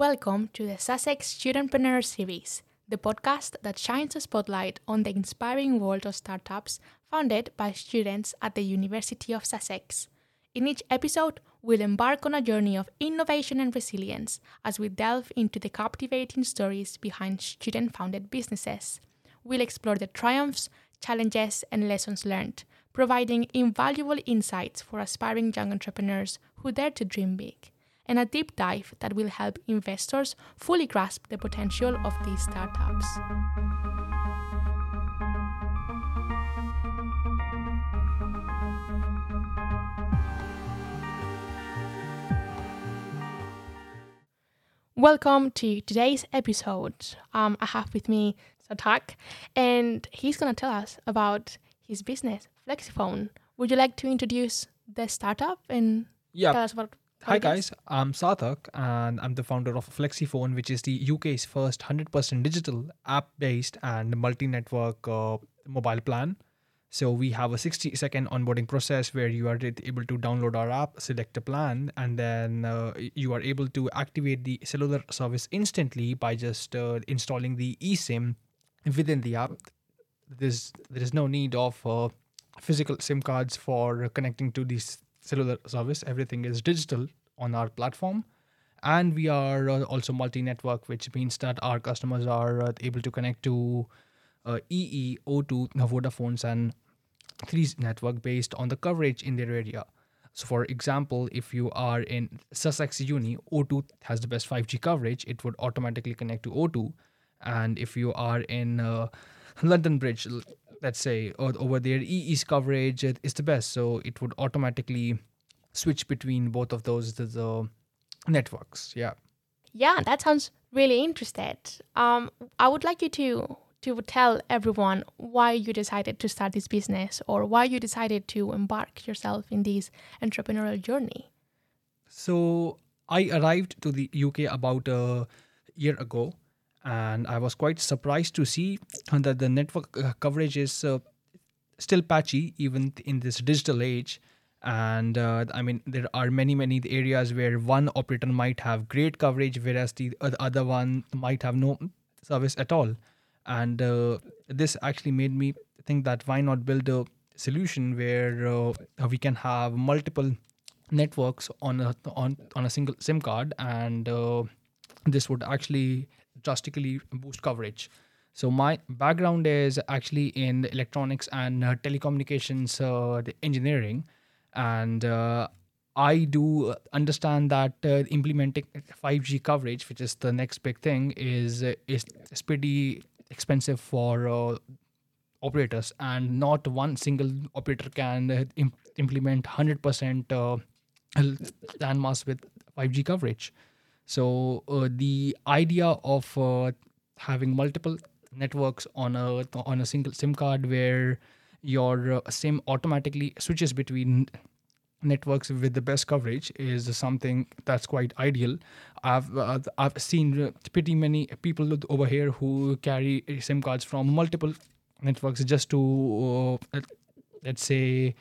Welcome to the Sussex Studentpreneur Series, the podcast that shines a spotlight on the inspiring world of startups founded by students at the University of Sussex. In each episode, we'll embark on a journey of innovation and resilience as we delve into the captivating stories behind student founded businesses. We'll explore the triumphs, challenges, and lessons learned, providing invaluable insights for aspiring young entrepreneurs who dare to dream big and a deep dive that will help investors fully grasp the potential of these startups. Welcome to today's episode. Um, I have with me Sarthak, and he's going to tell us about his business, FlexiFone. Would you like to introduce the startup and Yeah. tell us about Hi guys, I'm Sarthak and I'm the founder of FlexiFone, which is the UK's first 100% digital app-based and multi-network uh, mobile plan. So we have a 60 second onboarding process where you are able to download our app, select a plan, and then uh, you are able to activate the cellular service instantly by just uh, installing the eSIM within the app. There's there is no need of uh, physical SIM cards for connecting to this cellular service. Everything is digital on our platform. And we are uh, also multi network, which means that our customers are uh, able to connect to uh, EE, O2, Vodafone's, and 3G network based on the coverage in their area. So, for example, if you are in Sussex Uni, O2 has the best 5G coverage, it would automatically connect to O2. And if you are in uh, London Bridge, let's say, over there, EE's coverage is the best. So, it would automatically switch between both of those the, the networks. Yeah. Yeah, that sounds really interesting. Um, I would like you to to tell everyone why you decided to start this business or why you decided to embark yourself in this entrepreneurial journey. So I arrived to the UK about a year ago, and I was quite surprised to see that the network uh, coverage is uh, still patchy even in this digital age. And uh, I mean, there are many, many areas where one operator might have great coverage, whereas the other one might have no service at all. And uh, this actually made me think that why not build a solution where uh, we can have multiple networks on a on on a single SIM card, and uh, this would actually drastically boost coverage. So my background is actually in electronics and uh, telecommunications uh, engineering, and uh, I do understand that uh, implementing 5G coverage, which is the next big thing, is uh, is, is pretty expensive for uh, operators, and not one single operator can uh, im- implement 100% uh, landmass with 5G coverage. So the idea of having multiple networks on a on a single SIM card, where your uh, SIM automatically switches between networks with the best coverage, is something that's quite ideal. I've uh, I've seen uh, pretty many people over here who carry SIM cards from multiple networks just to uh, let's say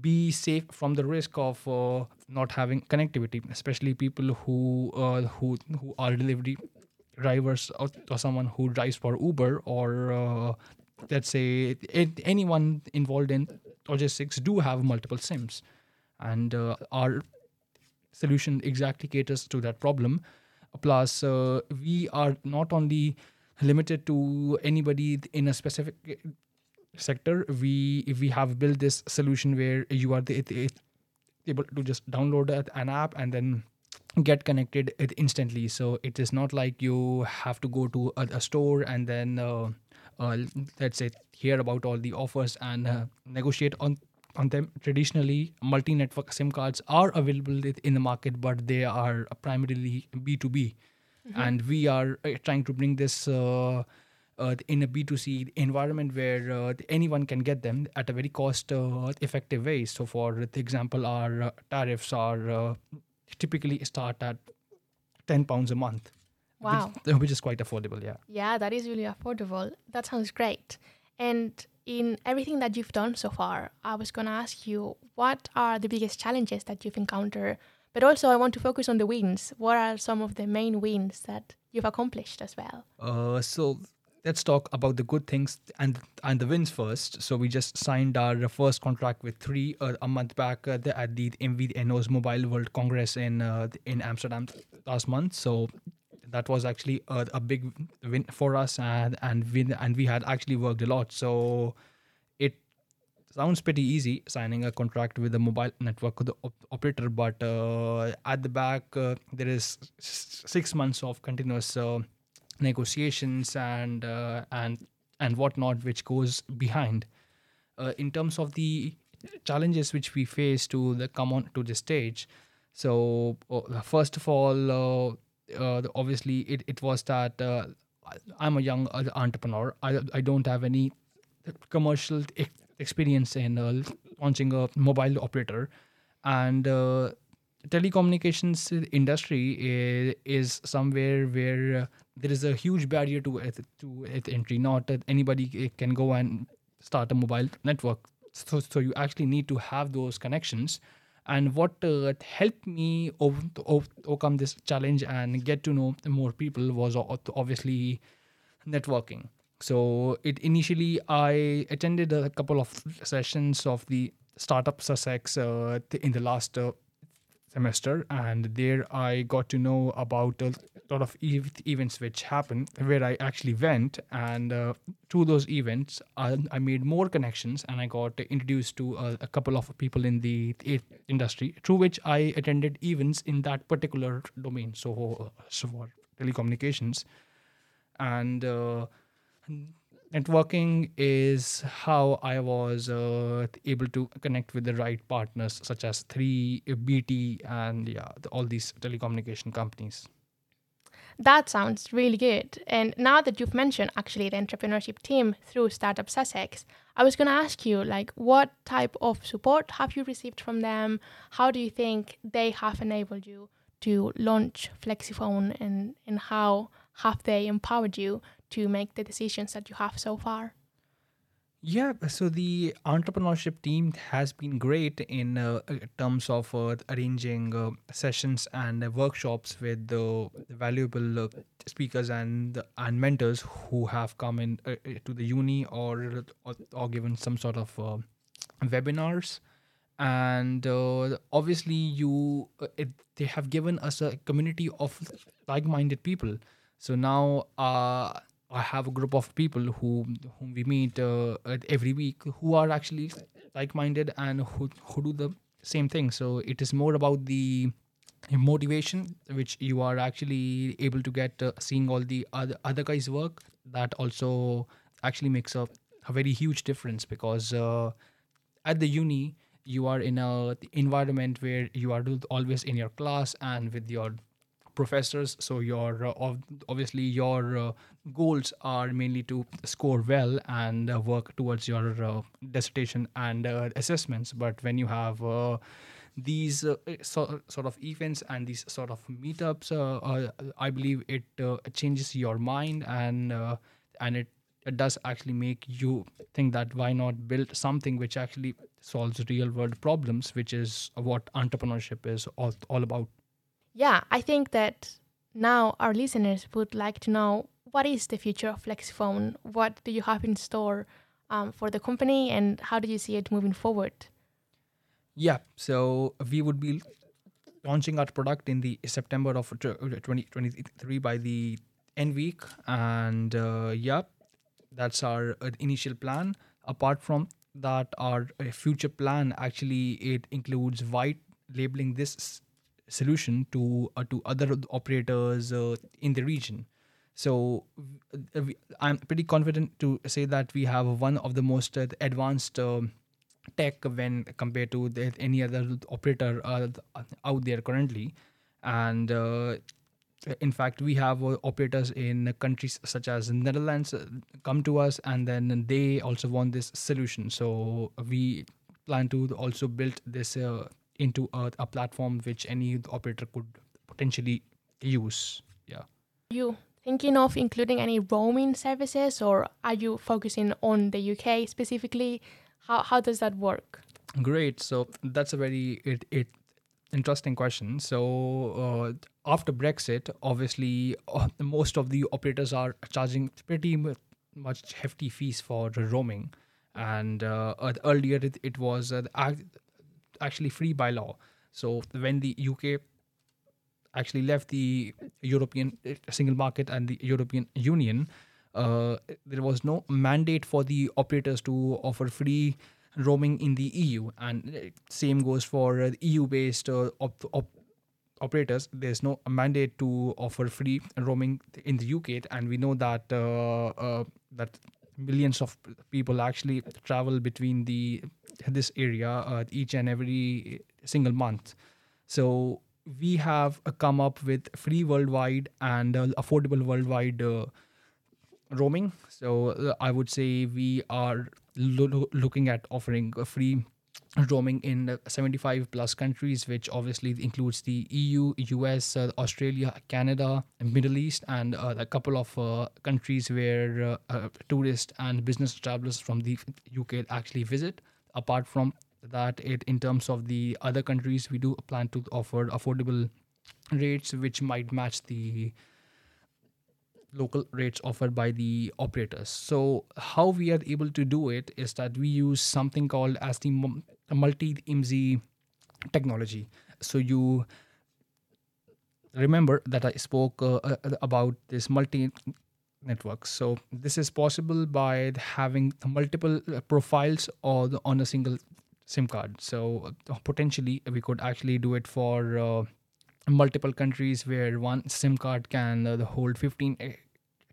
be safe from the risk of uh, not having connectivity especially people who uh, who who are delivery drivers or, or someone who drives for uber or uh, let's say it, anyone involved in logistics do have multiple sims. And uh, our solution exactly caters to that problem. Plus uh, we are not only limited to anybody in a specific sector we we have built this solution where you are the, the- able to just download an app and then get connected instantly. So it is not like you have to go to a, a store and then uh, uh, let's say hear about all the offers and uh, negotiate on on them traditionally multi-network sim cards are available in the market but they are primarily b2b and we are uh, trying to bring this uh, uh, in a B2C environment where uh, anyone can get them at a very cost uh, effective way. So, for example, our uh, tariffs are uh, typically start at 10 pounds a month. Which- Wow. Which, is quite affordable, yeah. Yeah, that is really affordable. That sounds great. And in everything that you've done so far, I was going to ask you what are the biggest challenges that you've encountered But also, I want to focus on the wins. What are some of the main wins that you've accomplished as well? Uh, so let's talk about the good things and and the wins first. So we just signed our first contract with three uh, a month back uh, the, at the MVNO's Mobile World Congress in uh, in Amsterdam last month. So that was actually a, a big win for us, and and we and we had actually worked a lot. So it sounds pretty easy signing a contract with a mobile network the op- operator, but uh, at the back uh, there is s- six months of continuous. Uh, negotiations and uh, and and whatnot which goes behind uh, in terms of the challenges which we face to the come on to the stage so uh, first of all uh, uh, obviously it, it was that uh, i'm a young entrepreneur I, I don't have any commercial e- experience in uh, launching a mobile operator and uh, telecommunications industry is, is somewhere where uh, there is a huge barrier to to entry. Not that anybody can go and start a mobile network. So, so you actually need to have those connections. And what uh, helped me ov- to ov- overcome this challenge and get to know more people was obviously networking. So it initially I attended a couple of sessions of the startup Sussex uh, in the last uh, semester, and there I got to know about a lot of ev- events which happened where I actually went, and uh, through those events I, I made more connections, and I got introduced to a, a couple of people in the industry, through which I attended events in that particular domain. So, so for telecommunications, and. Uh, networking is how I was uh, able to connect with the right partners, such as 3 BT, and yeah, all these telecommunication companies. That sounds really good. And now that you've mentioned actually the entrepreneurship team through Startup Sussex, I was going to ask you like what type of support have you received from them? How do you think they have enabled you to launch FlexiFone and and how have they empowered you to make the decisions that you have so far? Yeah, so the entrepreneurship team has been great in uh, uh, terms of uh, arranging uh, sessions and uh, workshops with the valuable uh, speakers and and mentors who have come in uh, uh, to the uni or or, or given some sort of uh, webinars. And uh, obviously you uh, it, they have given us a community of like-minded people. So now uh, I have a group of people who whom we meet uh, every week who are actually like-minded and who who do the same thing. So it is more about the motivation which you are actually able to get uh, seeing all the other other guys work. That also actually makes a, a very huge difference because uh, at the uni you are in a environment where you are always in your class and with your professors so your uh, ob- obviously your uh, goals are mainly to score well and uh, work towards your uh, dissertation and uh, assessments. But when you have uh, these uh, so, sort of events and these sort of meetups i believe it changes your mind and and it, it does actually make you think that why not build something which actually solves real world problems which is what entrepreneurship is all, all about Yeah, I think that now our listeners would like to know what is the future of FlexiFone? What do you have in store um, for the company and how do you see it moving forward? Yeah, so we would be launching our product in the September of 2023 by the end week, and uh, yeah, that's our uh, initial plan. Apart from that, our uh, future plan actually it includes white labeling this solution to uh, to other operators uh, in the region. So uh, we- I'm pretty confident to say that we have one of the most uh, advanced. Um, tech when compared to the, any other operator uh, out there currently and in fact we have operators in countries such as netherlands come to us and then they also want this solution so we plan to also build this uh, into a, a platform which any operator could potentially use yeah you thinking of including any roaming services or are you focusing on the UK specifically? How, how does that work? Great. So that's a very it, it interesting question. So uh, after Brexit, obviously uh, most of the operators are charging pretty much hefty fees for roaming, and uh, earlier it, it was uh, actually free by law. So when the UK actually left the European uh, single market and the European Union, uh, there was no mandate for the operators to offer free roaming in the EU, and uh, same goes for uh, EU-based uh, op- op- operators. There's no mandate to offer free roaming in the UK, and we know that uh, that millions of people actually travel between the this area uh, each and every single month. So we have uh, come up with free worldwide and uh, affordable worldwide uh, roaming. So uh, I would say we are lo- lo- looking at offering a free roaming in uh, 75 plus countries, which obviously includes the EU, US, uh, Australia, Canada, Middle East, and uh, a couple of uh, countries where uh, uh, tourists and business travelers from the UK actually visit. Apart from that, it in terms of the other countries, we do plan to offer affordable rates, which might match the local rates offered by the operators. So how we are able to do it is that we use something called as the multi-IMSI technology. So you remember that I spoke uh, uh, about this multi networks. So this is possible by having multiple uh, profiles or on a single SIM card. So uh, potentially we could actually do it for uh, multiple countries where one SIM card can uh, hold 15, eh,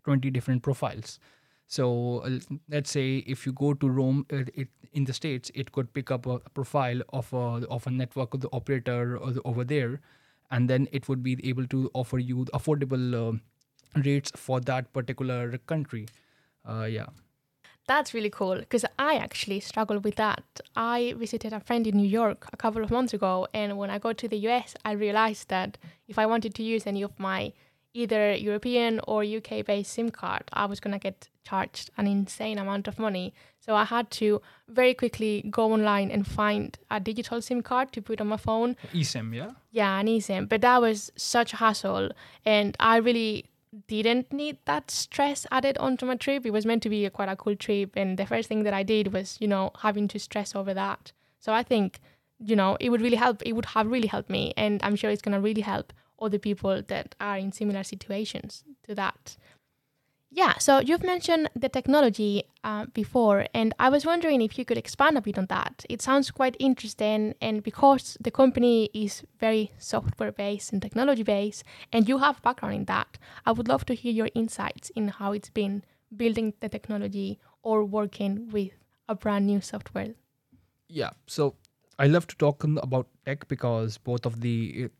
20 different profiles. So uh, let's say if you go to Rome, uh, it, in the states, it could pick up a profile of a of a network of the operator over there, and then it would be able to offer you affordable uh, rates for that particular country. Uh, yeah. That's really cool because I actually struggle with that. I visited a friend in New York a couple of months ago, and when I got to the US, I realized that if I wanted to use any of my either European or UK based SIM card, I was going to get charged an insane amount of money. So I had to very quickly go online and find a digital SIM card to put on my phone eSIM, yeah. yeah, an eSIM. But that was such a hassle. And I really didn't need that stress added onto my trip. It was meant to be a, quite a cool trip. And the first thing that I did was, you know, having to stress over that. So I think, you know, it would really help. It would have really helped me. And I'm sure it's going to really help other people that are in similar situations to that. Yeah, so you've mentioned the technology uh, before, and I was wondering if you could expand a bit on that. It sounds quite interesting, and because the company is very software based and technology based, and you have background in that, I would love to hear your insights in how it's been building the technology or working with a brand new software. Yeah. So I love to talk about tech because both of the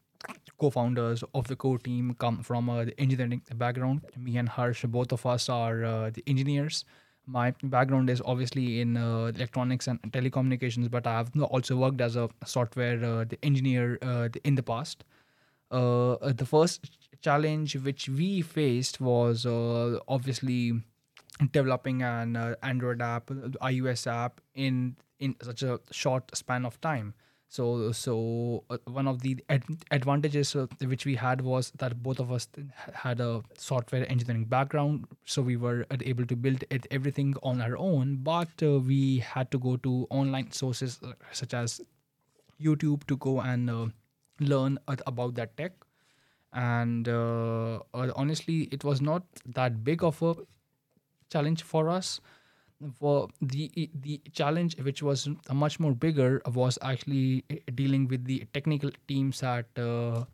co-founders of the core team come from uh, the engineering background. Me and Harsh, both of us are uh, the engineers. My background is obviously in uh, electronics and telecommunications, but I have also worked as a software uh, engineer uh, in the past. Uh, the first challenge which we faced was obviously developing an Android app, iOS app in in such a short span of time. So so uh, one of the ad- advantages uh, which we had was that both of us had a software engineering background, so we were able to build it everything on our own. But uh, we had to go to online sources uh, such as YouTube to go and uh, learn about that tech. And uh, honestly, it was not that big of a challenge for us for the the challenge which was much more bigger was actually dealing with the technical teams at uh,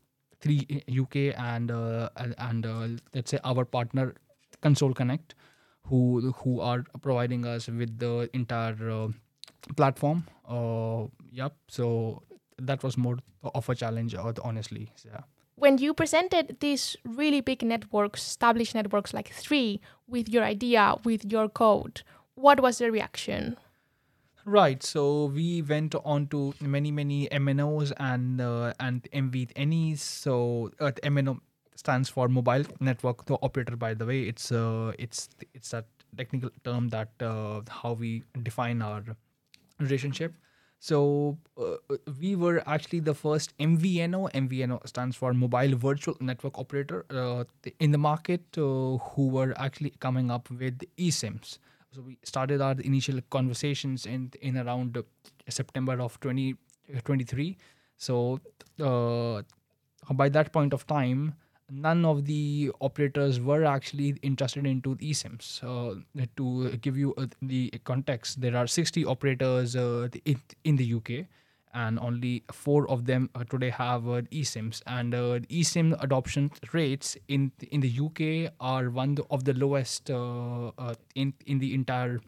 3 UK and uh, and, uh, let's say our partner Console Connect who who are providing us with the entire uh, platform. Uh, yep so that was more of a challenge uh, honestly yeah. When you presented these really big networks, established networks like three, with your idea, with your code, what was the reaction? Right. So we went on to many many MNOs and uh, and MVNEs. So uh, MNO stands for mobile network the operator. By the way, it's uh, it's it's that technical term that uh, how we define our relationship. So uh, we were actually the first MVNO. MVNO stands for Mobile Virtual Network Operator uh, in the market uh, who were actually coming up with eSIMs. So we started our initial conversations in in around uh, September of 2023. so uh, by that point of time, none of the operators were actually interested into eSIMs. Uh, to give you uh, the context, there are 60 operators uh, in, in the UK, and only four of them uh, today have uh, eSIMs. And uh, eSIM adoption rates in in the UK are one of the lowest uh, uh, in in the entire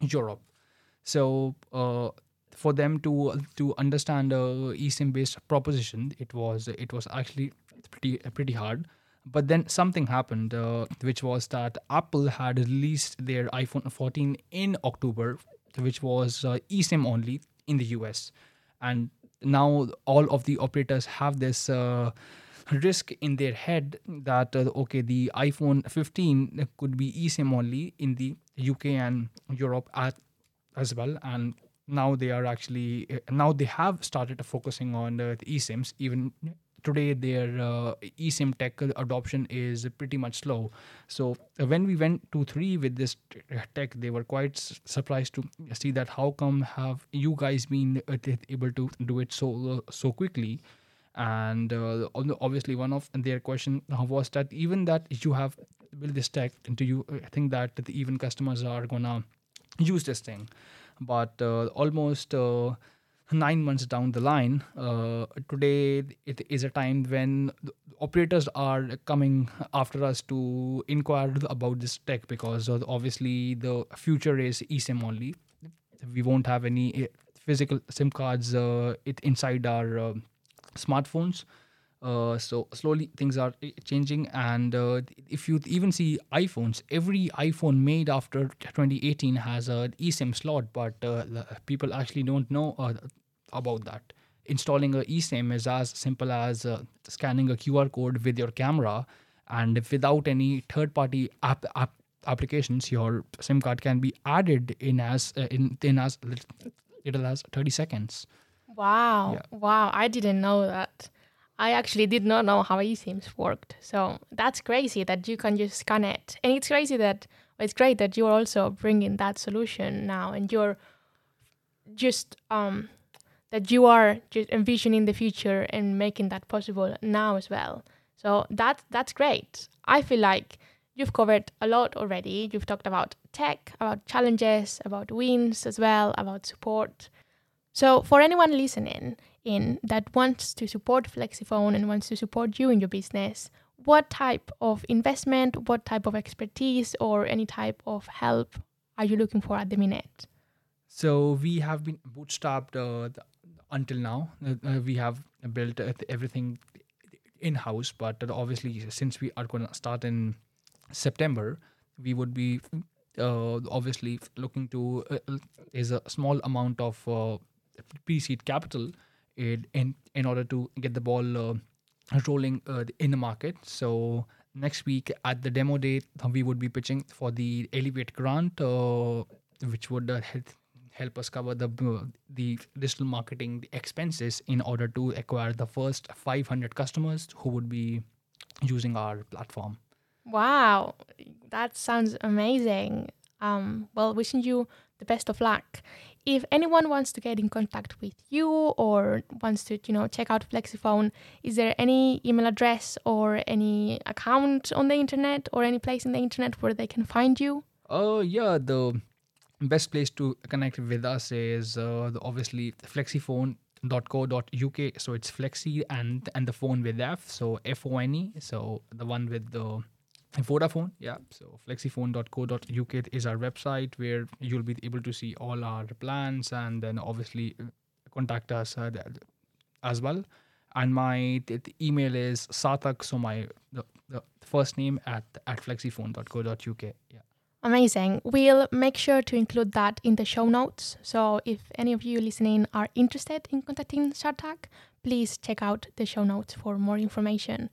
Europe. So uh, for them to to understand a eSIM based proposition, it was it was actually pretty pretty hard. But then something happened, which was that Apple had released their iPhone 14 in October, which was eSIM only in the US, and now all of the operators have this. Uh, risk in their head that uh, okay the iphone 15 could be esim only in the uk and europe at, as well and now they are actually uh, now they have started focusing on uh, the eSIMs. Even today, their uh, eSIM tech adoption is pretty much slow. So uh, when we went to three with this tech, they were quite surprised to see that how come have you guys been uh, able to do it so uh, so quickly. And uh, obviously, one of their question was that even that you have built this tech, do you think that even customers are gonna use this thing? but uh, almost uh, nine months down the line, uh, today it is a time when operators are coming after us to inquire about this tech because obviously the future is eSIM only. We won't have any uh, physical SIM cards uh, it inside our uh, smartphones. Uh, so slowly things are uh, changing and uh, if you even see iphones every iphone made after 2018 has a esim slot but uh, people actually don't know uh, about that installing a esim is as simple as uh, scanning a qr code with your camera and without any third party app, app applications your sim card can be added in as uh, in, in as little as 30 seconds Wow. Yeah. Wow. I didn't know that. I actually did not know how eSIMs worked. So that's crazy that you can just scan it. And it's crazy that, it's great that you're also bringing that solution now and you're just, um, that you are just envisioning the future and making that possible now as well. So that that's great. I feel like you've covered a lot already. You've talked about tech, about challenges, about wins as well, about support. So, for anyone listening in that wants to support FlexiFone and wants to support you in your business, what type of investment, what type of expertise, or any type of help are you looking for at the minute? So we have been bootstrapped uh, th- until now. Uh, uh, we have built uh, everything in house, but uh, obviously, since we are going to start in September, we would be uh, obviously looking to uh, is a small amount of uh, pre-seed capital in in, in order to get the ball rolling in the market. So next week at the demo uh, we would be pitching for the Elevate grant, which would help us cover the uh, the digital marketing expenses in order to acquire the first 500 customers who would be using our platform. Wow, that sounds amazing. Um, well, wishing you the best of luck. If anyone wants to get in contact with you or wants to, you know, check out FlexiFone, is there any email address or any account on the internet or any place in the internet where they can find you? Oh yeah, the best place to connect with us is uh, the, obviously flexifone.co.uk. So it's flexi and and the phone with F, so F O N E. So the one with the Vodafone, yeah. So flexifone.co.uk is our website where you'll be able to see all our plans and then obviously uh, contact us uh, as well. And my email is sarthak, so my the, the first name at at flexiphone.co.uk. Yeah. Amazing. We'll make sure to include that in the show notes. So if any of you listening are interested in contacting Sarthak, please check out the show notes for more information.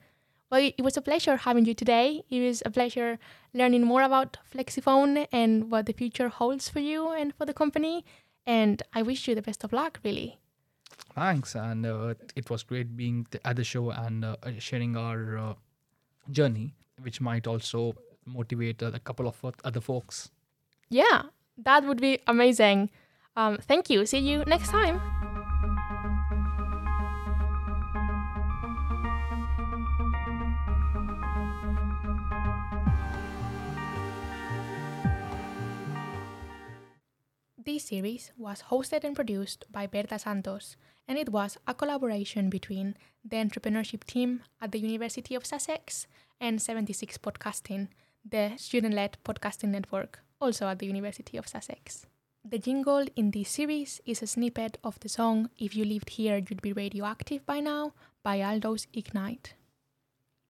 Well, it was a pleasure having you today. It was a pleasure learning more about FlexiFone and what the future holds for you and for the company. And I wish you the best of luck, really. Thanks, and uh, it was great being at the show and uh, sharing our uh, journey, which might also motivate a couple of other folks. Yeah, that would be amazing. Um, thank you. See you next time. This series was hosted and produced by Berta Santos, and it was a collaboration between the entrepreneurship team at the University of Sussex and 76 Podcasting, the student led podcasting network, also at the University of Sussex. The jingle in this series is a snippet of the song If You Lived Here You'd Be Radioactive by Now by Aldo's Ignite.